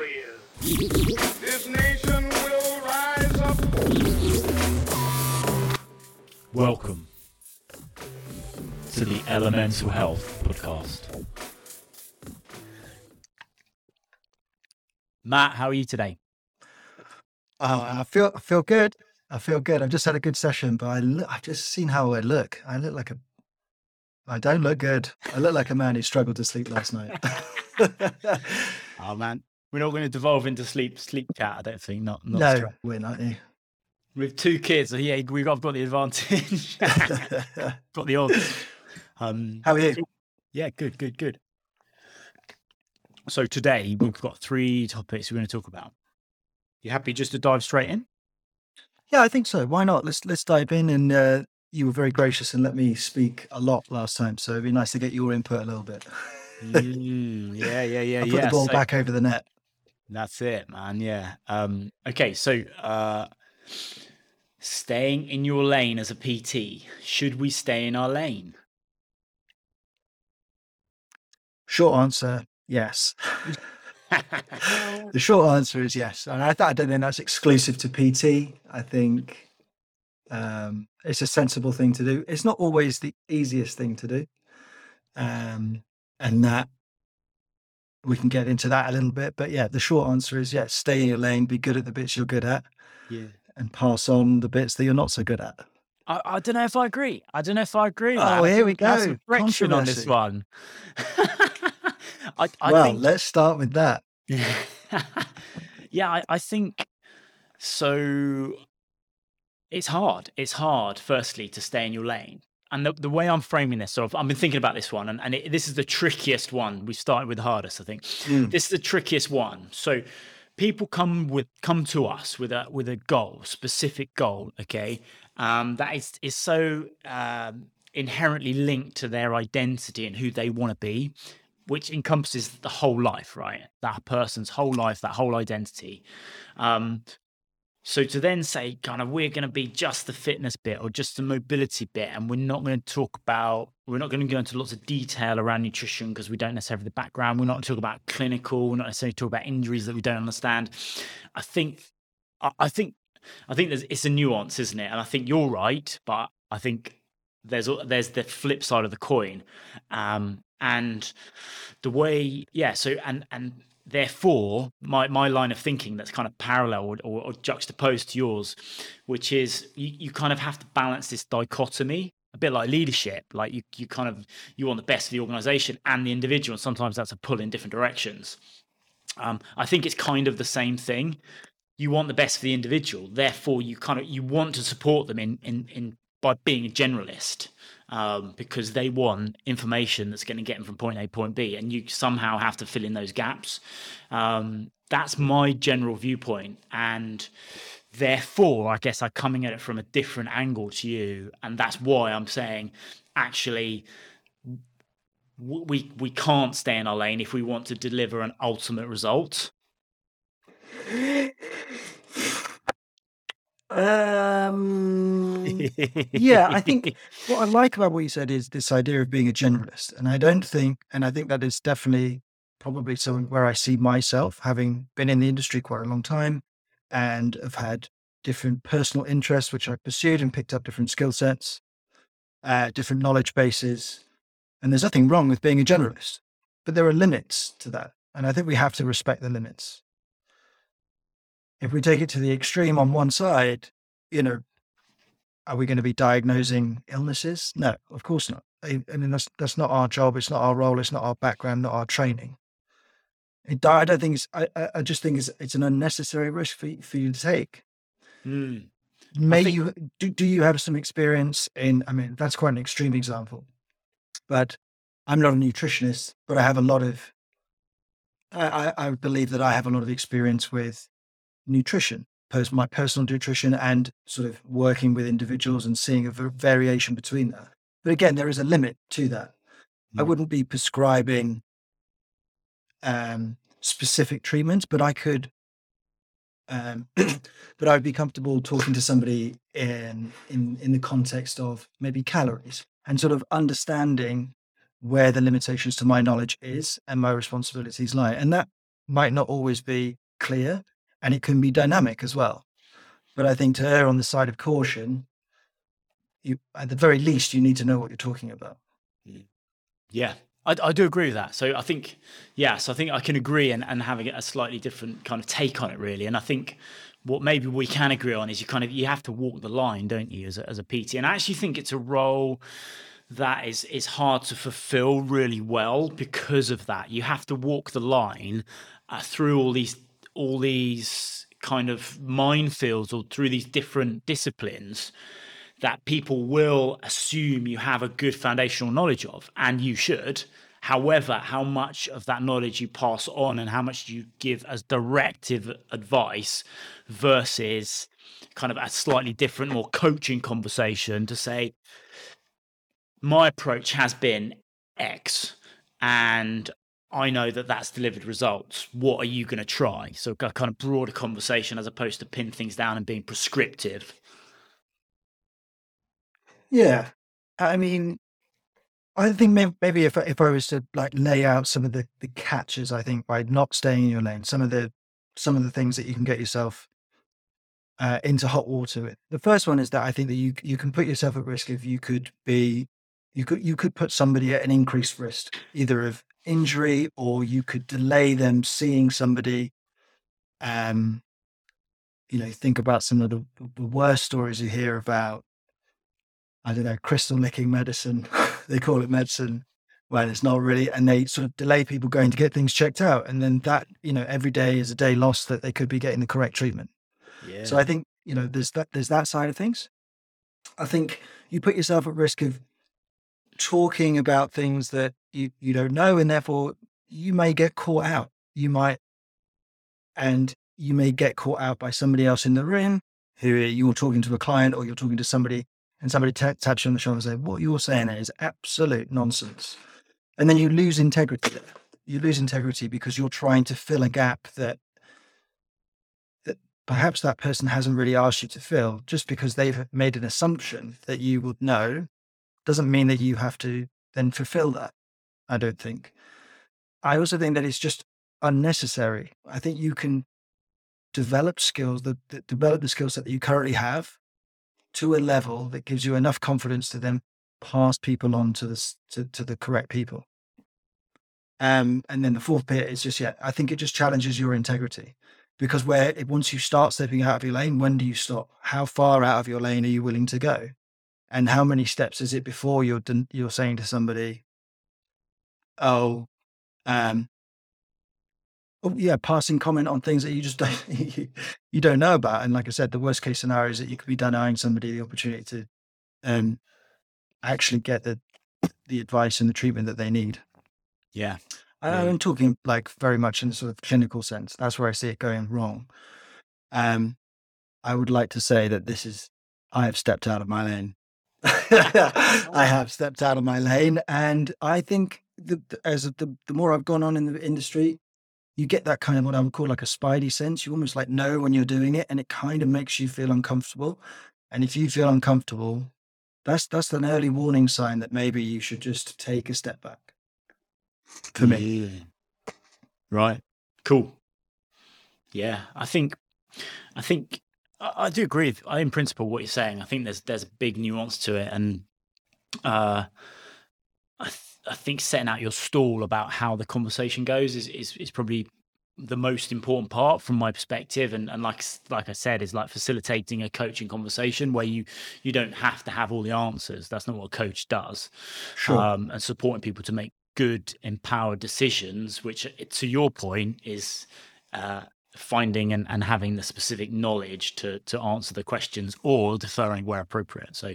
warriors. This nation will rise up. Welcome to the Elemental Health Podcast. Matt, how are you today? Oh, I feel I feel good. I feel good. I've just had a good session, but I look, I've just seen how I look. I look like a. I don't look good. I look like a man who struggled to sleep last night. Oh man, we're not going to devolve into sleep sleep chat. I don't think. Not not no, straight. we're not. eh? with two kids. Yeah, we've got, I've got the advantage. got the odds. Um, how are you? Yeah, good, good, good. So today we've got three topics we're going to talk about. You happy just to dive straight in? Yeah, I think so. Why not? Let's let's dive in. And uh, you were very gracious and let me speak a lot last time, so it'd be nice to get your input a little bit. Mm, yeah, yeah, yeah, I'll put yeah. the ball So- back over the net. That's it, man. Yeah. Um, okay, so uh, staying in your lane as a PT, should we stay in our lane? Short answer: yes. the short answer is yes, and I, I don't think that's exclusive to PT. I think um, it's a sensible thing to do. It's not always the easiest thing to do, um, and that we can get into that a little bit. But yeah, the short answer is yes. Stay in your lane, be good at the bits you're good at, yeah. and pass on the bits that you're not so good at. I, I don't know if I agree. I don't know if I agree. Oh. Here we go. some Friction on this one. I, I well, think let's start with that. yeah, I, I think so. It's hard. It's hard, firstly, to stay in your lane. And the, the way I'm framing this, so I've, I've been thinking about this one, and, and it, this is the trickiest one. We started with the hardest, I think. Mm. This is the trickiest one. So people come with come to us with a with a goal, specific goal, okay, um, that is is so um, inherently linked to their identity and who they want to be, which encompasses the whole life, right? That person's whole life, that whole identity. Um, so to then say, kind of, we're going to be just the fitness bit or just the mobility bit, and we're not going to talk about, we're not going to go into lots of detail around nutrition because we don't necessarily have the background. We're not talking about clinical. We're not necessarily talking about injuries that we don't understand. I think, I, think, I think there's it's a nuance, isn't it? And I think you're right, but I think there's there's the flip side of the coin, um, and the way, yeah. So and and therefore my, my line of thinking that's kind of parallel or, or, or juxtaposed to yours which is you, you kind of have to balance this dichotomy a bit like leadership like you, you kind of you want the best for the organization and the individual and sometimes that's a pull in different directions. Um, i think it's kind of the same thing. You want the best for the individual therefore you kind of you want to support them in in, in by being a generalist um, because they want information that's going to get them from point A, to point B, and you somehow have to fill in those gaps. Um, that's my general viewpoint, and therefore, I guess I'm coming at it from a different angle to you, and that's why I'm saying, actually, we we can't stay in our lane if we want to deliver an ultimate result. Um, yeah, I think what I like about what you said is this idea of being a generalist. And I don't think, and I think that is definitely probably something where I see myself having been in the industry quite a long time and have had different personal interests, which I pursued and picked up different skill sets, uh, different knowledge bases. And there's nothing wrong with being a generalist, but there are limits to that. And I think we have to respect the limits. If we take it to the extreme on one side, you know, are we going to be diagnosing illnesses? No, of course not. I, I mean, that's that's not our job. It's not our role. It's not our background. Not our training. It, I don't think it's. I, I just think it's it's an unnecessary risk for you- for you to take. Hmm. May think- you do? Do you have some experience in? I mean, that's quite an extreme example, but I'm not a nutritionist, but I have a lot of. I, I believe that I have a lot of experience with nutrition, post my personal nutrition, and sort of working with individuals and seeing a variation between that. But again, there is a limit to that. I Mm. wouldn't be prescribing um, specific treatments, but I could. Um, but I'd be comfortable talking to somebody in in in the context of maybe calories and sort of understanding where the limitations to my knowledge is and my responsibilities lie, and that might not always be clear and it can be dynamic as well. But I think to err on the side of caution, you at the very least you need to know what you're talking about. Yeah, I, I do agree with that. So I think, yes, I think I can agree and, and having a slightly different kind of take on it, really. And I think what maybe we can agree on is you kind of you have to walk the line, don't you, as a, as a PT? And I actually think it's a role that is is hard to fulfill really well because of that. You have to walk the line uh, through all these all these kind of minefields or through these different disciplines that people will assume you have a good foundational knowledge of, and you should. However, how much of that knowledge you pass on and how much you give as directive advice versus kind of a slightly different, more coaching conversation to say, my approach has been X, and I know that that's delivered results. What are you going to try? So, a kind of broader conversation as opposed to pin things down and being prescriptive. Yeah. I mean, I think maybe if if I was to like lay out some of the the catches, I think by not staying in your lane, some of the some of the things that you can get yourself uh, into hot water with. The first one is that I think that you you can put yourself at risk if you could be you could you could put somebody at an increased risk either of injury or you could delay them seeing somebody. Um, you know, think about some of the, the worst stories you hear about I don't know, crystal licking medicine. they call it medicine when it's not really, and they sort of delay people going to get things checked out. And then that, you know, every day is a day lost that they could be getting the correct treatment. Yeah. So I think, you know, there's that, there's that side of things. I think you put yourself at risk of talking about things that you, you don't know, and therefore you may get caught out. You might, and you may get caught out by somebody else in the room who eh, you're talking to a client or you're talking to somebody and somebody t- taps you on the shoulder and say, "What you're saying is absolute nonsense," and then you lose integrity. You lose integrity because you're trying to fill a gap that that perhaps that person hasn't really asked you to fill. Just because they've made an assumption that you would know, doesn't mean that you have to then fulfill that. I don't think. I also think that it's just unnecessary. I think you can develop skills that, that develop the skill set that you currently have to a level that gives you enough confidence to then pass people on to the to, to the correct people. Um, and then the fourth bit is just yeah, I think it just challenges your integrity because where once you start stepping out of your lane, when do you stop? How far out of your lane are you willing to go? And how many steps is it before you're you're saying to somebody, "Oh, um, Oh, yeah, passing comment on things that you just don't you, don't know about. And like I said, the worst case scenario is that you could be denying somebody the opportunity to um, actually get the the advice and the treatment that they need. Yeah. I, am talking like very much in the sort of clinical sense. That's where I see it going wrong. Um, I would like to say that this is I have stepped out of my lane. I have stepped out of my lane, and I think the, as the, the more I've gone on in the industry, you get that kind of what I would call like a spidey sense. You almost like know when you're doing it, and it kind of makes you feel uncomfortable. And if you feel uncomfortable, that's that's an early warning sign that maybe you should just take a step back. For me, right? Cool. Yeah, I think, I think I, I do agree. With, in principle, what you're saying. I think there's there's a big nuance to it, and uh, I. Th- I think setting out your stall about how the conversation goes is, is, is probably the most important part from my perspective and, and like like I said is like facilitating a coaching conversation where you you don't have to have all the answers that's not what a coach does sure. um, and supporting people to make good empowered decisions which to your point is uh, finding and, and having the specific knowledge to to answer the questions or deferring where appropriate so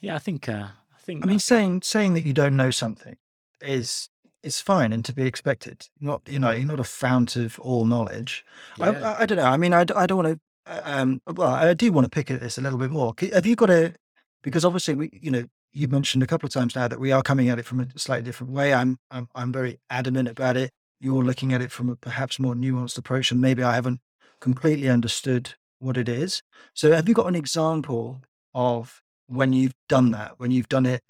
yeah I think uh, think. I mean, saying saying that you don't know something is is fine and to be expected. Not you know, you're not a fount of all knowledge. Yeah. I, I, I, don't know. I mean, I, I don't want to. Um, well, I do want to pick at this a little bit more. Have you got a? Because obviously, we you know you mentioned a couple of times now that we are coming at it from a slightly different way. I'm I'm, I'm very adamant about it. You're looking at it from a perhaps more nuanced approach, and maybe I haven't completely understood what it is. So, have you got an example of when you've done that, when you've done it,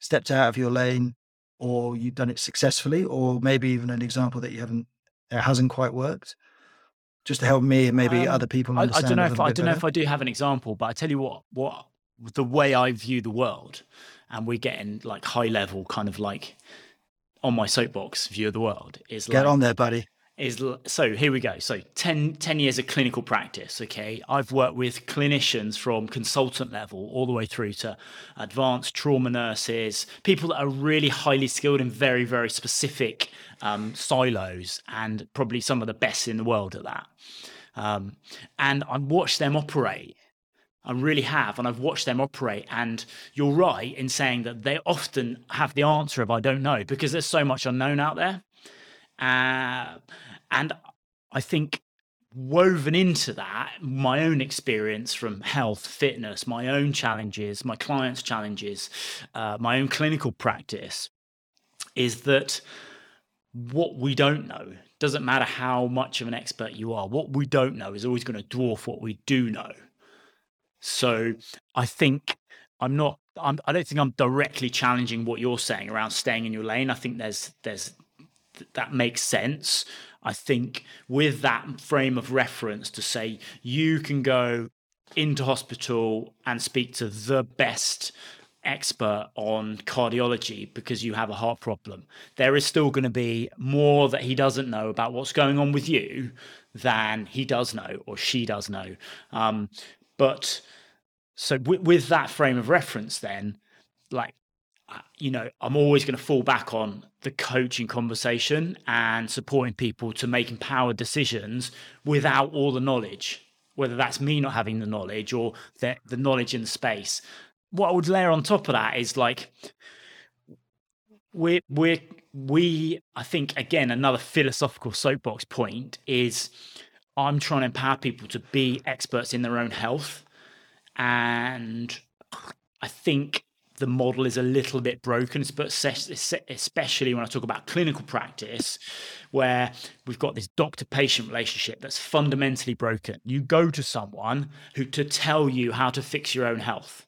stepped out of your lane, or you've done it successfully, or maybe even an example that you haven't it hasn't quite worked? Just to help me and maybe Um, other people I, I don't know if I don't know if I do have an example, but I tell you what, what the way I view the world, and we're getting like high level, kind of like on my soapbox view of the world is Get like, on there, buddy. is so here we go. So 10, 10 years of clinical practice okay? I've worked with clinicians from consultant level all the way through to advanced trauma nurses people that are really highly skilled in very very specific um, silos and probably some of the best in the world at that. Um, and i watched them operate I really have, and I've watched them operate. And you're right in saying that they often have the answer of I don't know because there's so much unknown out there. Uh, and I think woven into that, my own experience from health, fitness, my own challenges, my clients' challenges, uh, my own clinical practice is that what we don't know doesn't matter how much of an expert you are, what we don't know is always going to dwarf what we do know. So I think I'm not. I'm, I don't think I'm directly challenging what you're saying around staying in your lane. I think there's there's that makes sense. I think with that frame of reference to say you can go into hospital and speak to the best expert on cardiology because you have a heart problem. There is still going to be more that he doesn't know about what's going on with you than he does know or she does know. Um, but so with, with that frame of reference, then, like, you know, I'm always going to fall back on the coaching conversation and supporting people to make empowered decisions without all the knowledge, whether that's me not having the knowledge or the, the knowledge in the space. What I would layer on top of that is like, we're, we're, we, I think, again, another philosophical soapbox point is I'm trying to empower people to be experts in their own health. And I think the model is a little bit broken, especially when I talk about clinical practice, where we've got this doctor patient relationship that's fundamentally broken. You go to someone who to tell you how to fix your own health.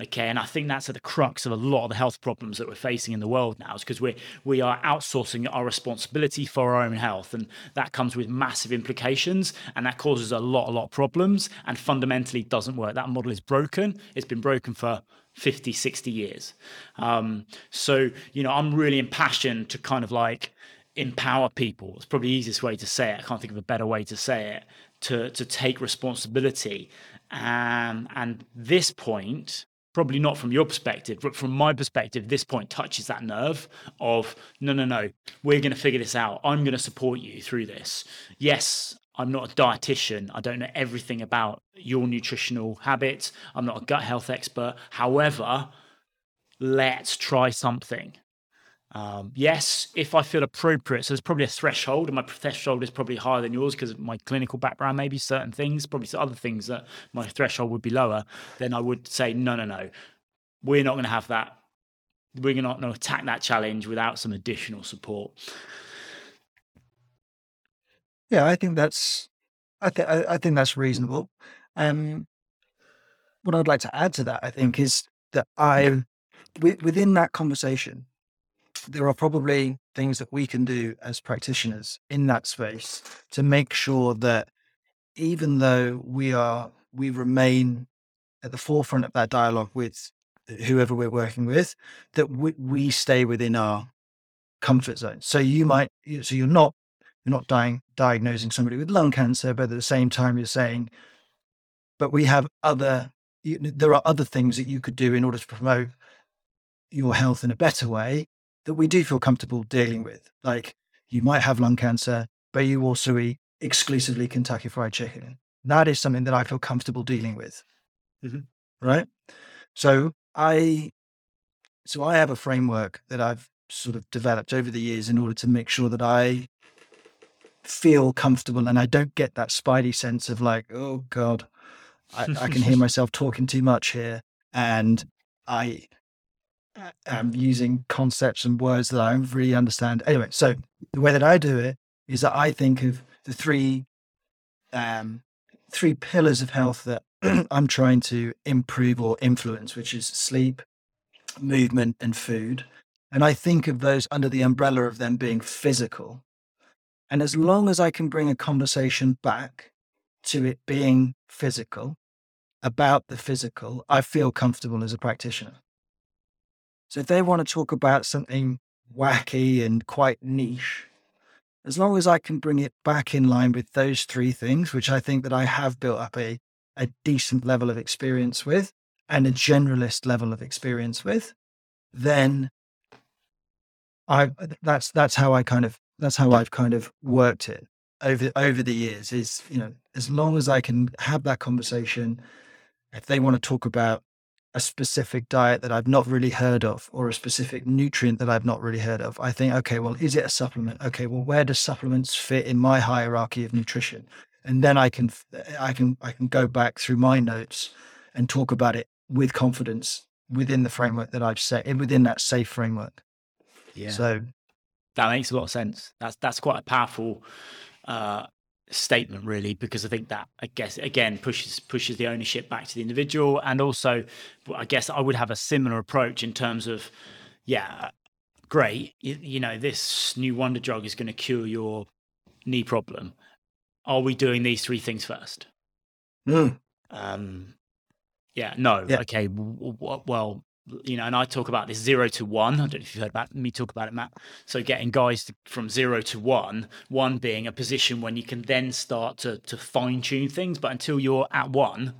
Okay, and I think that's at the crux of a lot of the health problems that we're facing in the world now, is because we we are outsourcing our responsibility for our own health, and that comes with massive implications, and that causes a lot, a lot of problems, and fundamentally doesn't work. That model is broken. It's been broken for 50, 60 years. Um, so you know, I'm really impassioned to kind of like empower people. It's probably the easiest way to say it. I can't think of a better way to say it. To to take responsibility, um, and this point probably not from your perspective, but from my perspective, this point touches that nerve of no, no, no, we're going to figure this out. I'm going to support you through this. Yes, I'm not a dietitian. I don't know everything about your nutritional habits. I'm not a gut health expert. However, let's try something. Um, yes, if I feel appropriate, so there's probably a threshold, and my threshold is probably higher than yours because of my clinical background, maybe certain things, probably some other things that my threshold would be lower, then I would say, no, no, no, we're not going to have that. We're not going to attack that challenge without some additional support. Yeah, I think that's, I think I think that's reasonable. Um, what I'd like to add to that, I think, is that I, within that conversation, there are probably things that we can do as practitioners in that space to make sure that even though we are we remain at the forefront of that dialogue with whoever we're working with that we, we mm-hmm. stay within our comfort zone. So you might so you're not you're not dying, diagnosing somebody with lung cancer but at the same time you're saying but we have other you, there are other things that you could do in order to promote your health in a better way that we do feel comfortable dealing with. Like you might have lung cancer, but you also eat exclusively Kentucky Fried Chicken. That is something that I feel comfortable dealing with. Mhm. Right. So I, so I have a framework that I've sort of developed over the years in order to make sure that I feel comfortable and I don't get that spidey sense of like, oh God, I, I can hear myself talking too much here. And I am using concepts and words that I don't really understand. Anyway, so the way that I do it is that I think of the three um, three pillars of health that I'm trying to improve or influence, which is sleep, movement, and food. And I think of those under the umbrella of them being physical. And as long as I can bring a conversation back to it being physical, about the physical, I feel comfortable as a practitioner. So if they want to talk about something wacky and quite niche, as long as I can bring it back in line with those three things, which I think that I have built up a, a decent level of experience with and a generalist level of experience with, then I that's that's how I kind of that's how I've kind of worked it over over the years is you know as long as I can have that conversation if they want to talk about a specific diet that I've not really heard of or a specific nutrient that I've not really heard of I think okay well is it a supplement okay well where do supplements fit in my hierarchy of nutrition and then I can I can I can go back through my notes and talk about it with confidence within the framework that I've set within that safe framework Yeah. so that makes a lot of sense. That's that's quite a powerful uh, statement, really, because I think that I guess again pushes pushes the ownership back to the individual, and also I guess I would have a similar approach in terms of, yeah, great, you, you know, this new wonder drug is going to cure your knee problem. Are we doing these three things first? mm, Um, yeah, no. Yeah. Okay. w- w- Well, you know, and I talk about this zero to one. I don't know if you've heard about me talk about it, Matt. So getting guys from zero to one, one being a position when you can then start to to fine tune things. But until you're at one,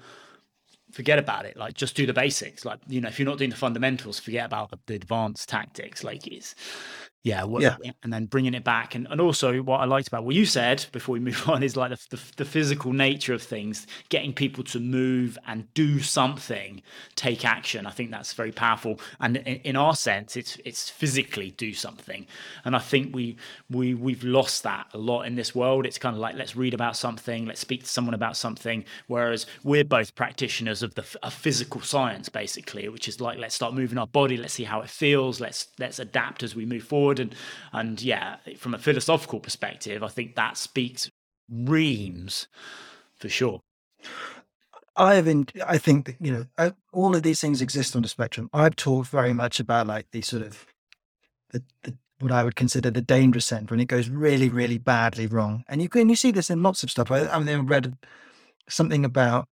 forget about it. Like just do the basics. Like you know, if you're not doing the fundamentals, forget about the, the advanced tactics. Like it's yeah, what, Yeah. and then bringing it back, and and also what I liked about what you said before we move on is like the, the the physical nature of things, getting people to move and do something, take action. I think that's very powerful. And in, in our sense, it's it's physically do something, and I think we we we've lost that a lot in this world. It's kind of like let's read about something, let's speak to someone about something, whereas we're both practitioners of the of physical science, basically, which is like let's start moving our body, let's see how it feels, let's let's adapt as we move forward, and and yeah, from a philosophical perspective, I think that speaks reams for sure. I have in, I think that, you know all of these things exist on the spectrum. I've talked very much about like the sort of the, the what I would consider the dangerous end when it goes really really badly wrong, and you can you see this in lots of stuff. I, I mean, I read something about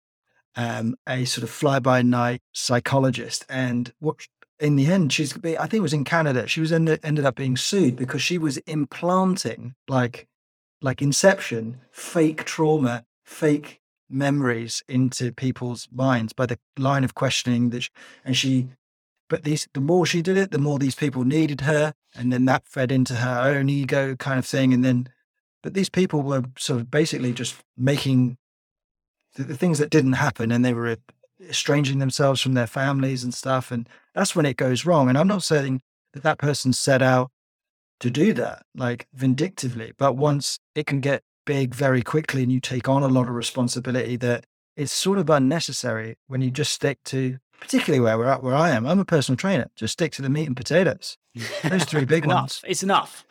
um, a sort of fly by night psychologist, and what in the end she's I think it was in Canada. She was ended, ended up being sued because she was implanting like like Inception, fake trauma, fake memories into people's minds by the line of questioning that, sh and she. But these, the more she did it, the more these people needed her, and then that fed into her own ego kind of thing. And then, but these people were sort of basically just making the, the things that didn't happen, and they were uh, estranging themselves from their families and stuff. And that's when it goes wrong. And I'm not saying that that person set out to do that, like vindictively. But once it can get big very quickly and you take on a lot of responsibility that it's sort of unnecessary when you just stick to, particularly where we're at, where I am. I'm a personal trainer. Just stick to the meat and potatoes. Those three big enough. ones. It's enough.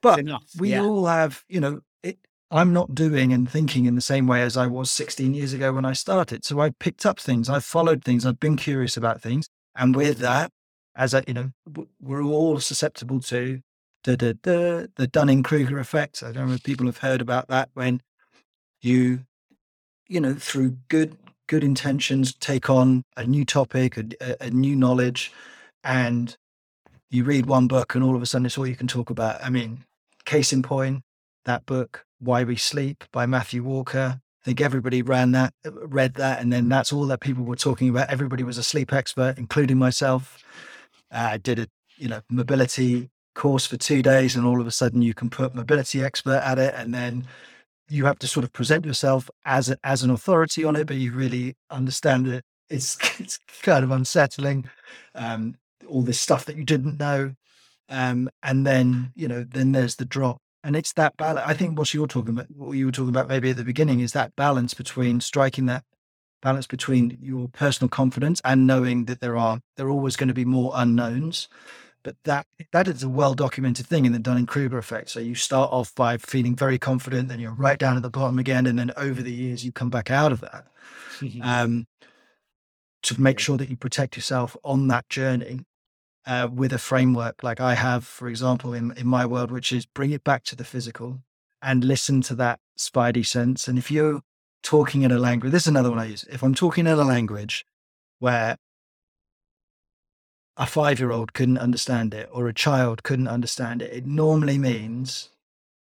But it's enough. we yeah. all have, you know, it. I'm not doing and thinking in the same way as I was 16 years ago when I started. So I picked up things, I've followed things, I've been curious about things, and with that, as I, you know, we're all susceptible to the the the, the Dunning Kruger effect. I don't know if people have heard about that when you, you know, through good good intentions, take on a new topic, a, a, a new knowledge, and you read one book, and all of a sudden it's all you can talk about. I mean, case in point, that book, Why We Sleep by Matthew Walker. I think everybody ran that, read that, and then that's all that people were talking about. Everybody was a sleep expert, including myself. Uh, I did a you know mobility course for two days, and all of a sudden you can put mobility expert at it, and then you have to sort of present yourself as a, as an authority on it, but you really understand it. It's it's kind of unsettling. Um, all this stuff that you didn't know, um, and then you know then there's the drop, and it's that balance. I think what you're talking about, what you were talking about maybe at the beginning, is that balance between striking that balance between your personal confidence and knowing that there are there are always going to be more unknowns but that that is a well documented thing in the Dunning Kruger effect. So you start off by feeling very confident, then you're right down at the bottom again, and then over the years you come back out of that. Um, to make sure that you protect yourself on that journey uh, with a framework like I have, for example, in in my world, which is bring it back to the physical, and listen to that spidey sense. And if you're talking in a language, this is another one I use. If I'm talking in a language where a five year old couldn't understand it or a child couldn't understand it, it normally means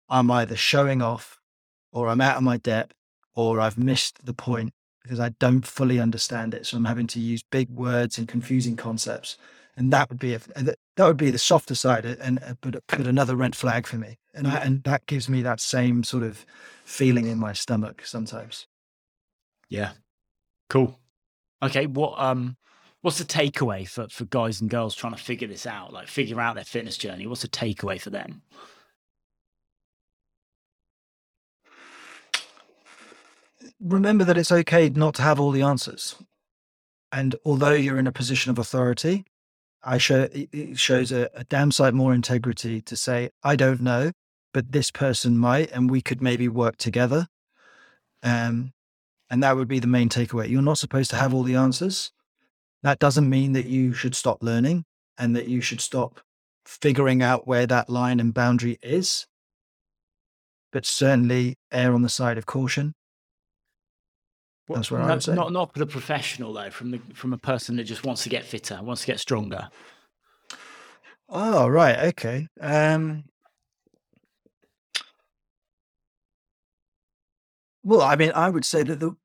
I'm either showing off or I'm out of my depth or I've missed the point because I don't fully understand it. So I'm having to use big words and confusing concepts. And that would be a, that would be the softer side, and but put another red flag for me, and I, and that gives me that same sort of feeling in my stomach sometimes. Yeah, cool. Okay, what um, what's the takeaway for for guys and girls trying to figure this out, like figure out their fitness journey? What's the takeaway for them? remember that it's okay not to have all the answers. And although you're in a position of authority, I show it shows a, a damn sight more integrity to say, I don't know, but this person might, and we could maybe work together. Um, and that would be the main takeaway. You're not supposed to have all the answers. That doesn't mean that you should stop learning and that you should stop figuring out where that line and boundary is. But certainly err on the side of caution that's what not, I would say. Not not for the professional though, from the from a person that just wants to get fitter, wants to get stronger. Oh right, okay. Um, well, I mean, I would say that the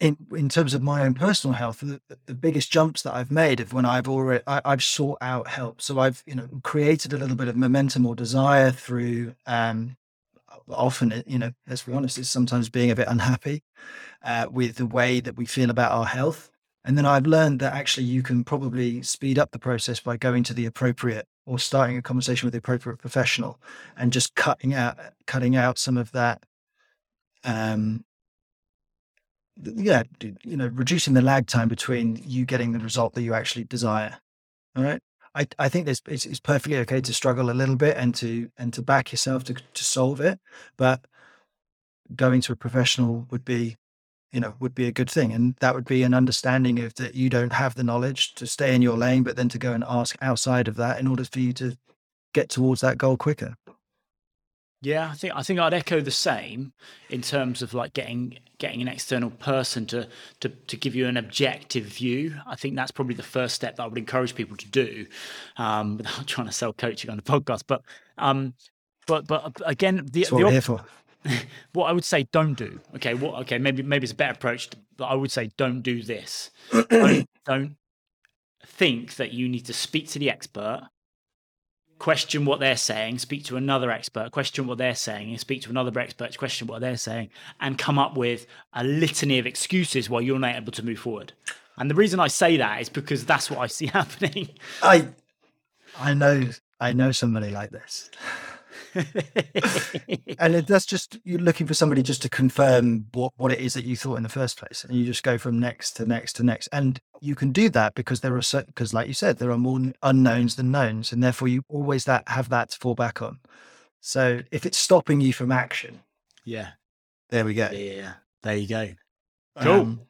in in terms of my own personal health, the, the biggest jumps that I've made of when I've already I, have sought out help. So I've you know created a little bit of momentum or desire through um, often you know let's be honest, it's sometimes being a bit unhappy uh, with the way that we feel about our health. And then I've learned that actually you can probably speed up the process by going to the appropriate or starting a conversation with the appropriate professional and just cutting out cutting out some of that um yeah you know reducing the lag time between you getting the result that you actually desire all right i i think it's, it's perfectly okay to struggle a little bit and to and to back yourself to to solve it but going to a professional would be you know would be a good thing. And that would be an understanding of that you don't have the knowledge to stay in your lane but then to go and ask outside of that in order for you to get towards that goal quicker yeah i think i think i'd echo the same in terms of like getting getting an external person to to to give you an objective view i think that's probably the first step that i would encourage people to do um without trying to sell coaching on the podcast but um but but uh, again the, that's what the we're here for what I would say don't do. Okay, what okay, maybe maybe it's a better approach, but I would say don't do this. don't, don't think that you need to speak to the expert, question what they're saying, speak to another expert, question what they're saying, and speak to another expert, question what they're saying, and come up with a litany of excuses why you're not able to move forward. And the reason I say that is because that's what I see happening. I I know I know somebody like this. and that's just you're looking for somebody just to confirm what, what it is that you thought in the first place, and you just go from next to next to next, and you can do that because there are certain because, like you said, there are more unknowns than knowns, and therefore you always that have that to fall back on. So if it's stopping you from action, yeah, there we go. Yeah, there you go. Cool. Um,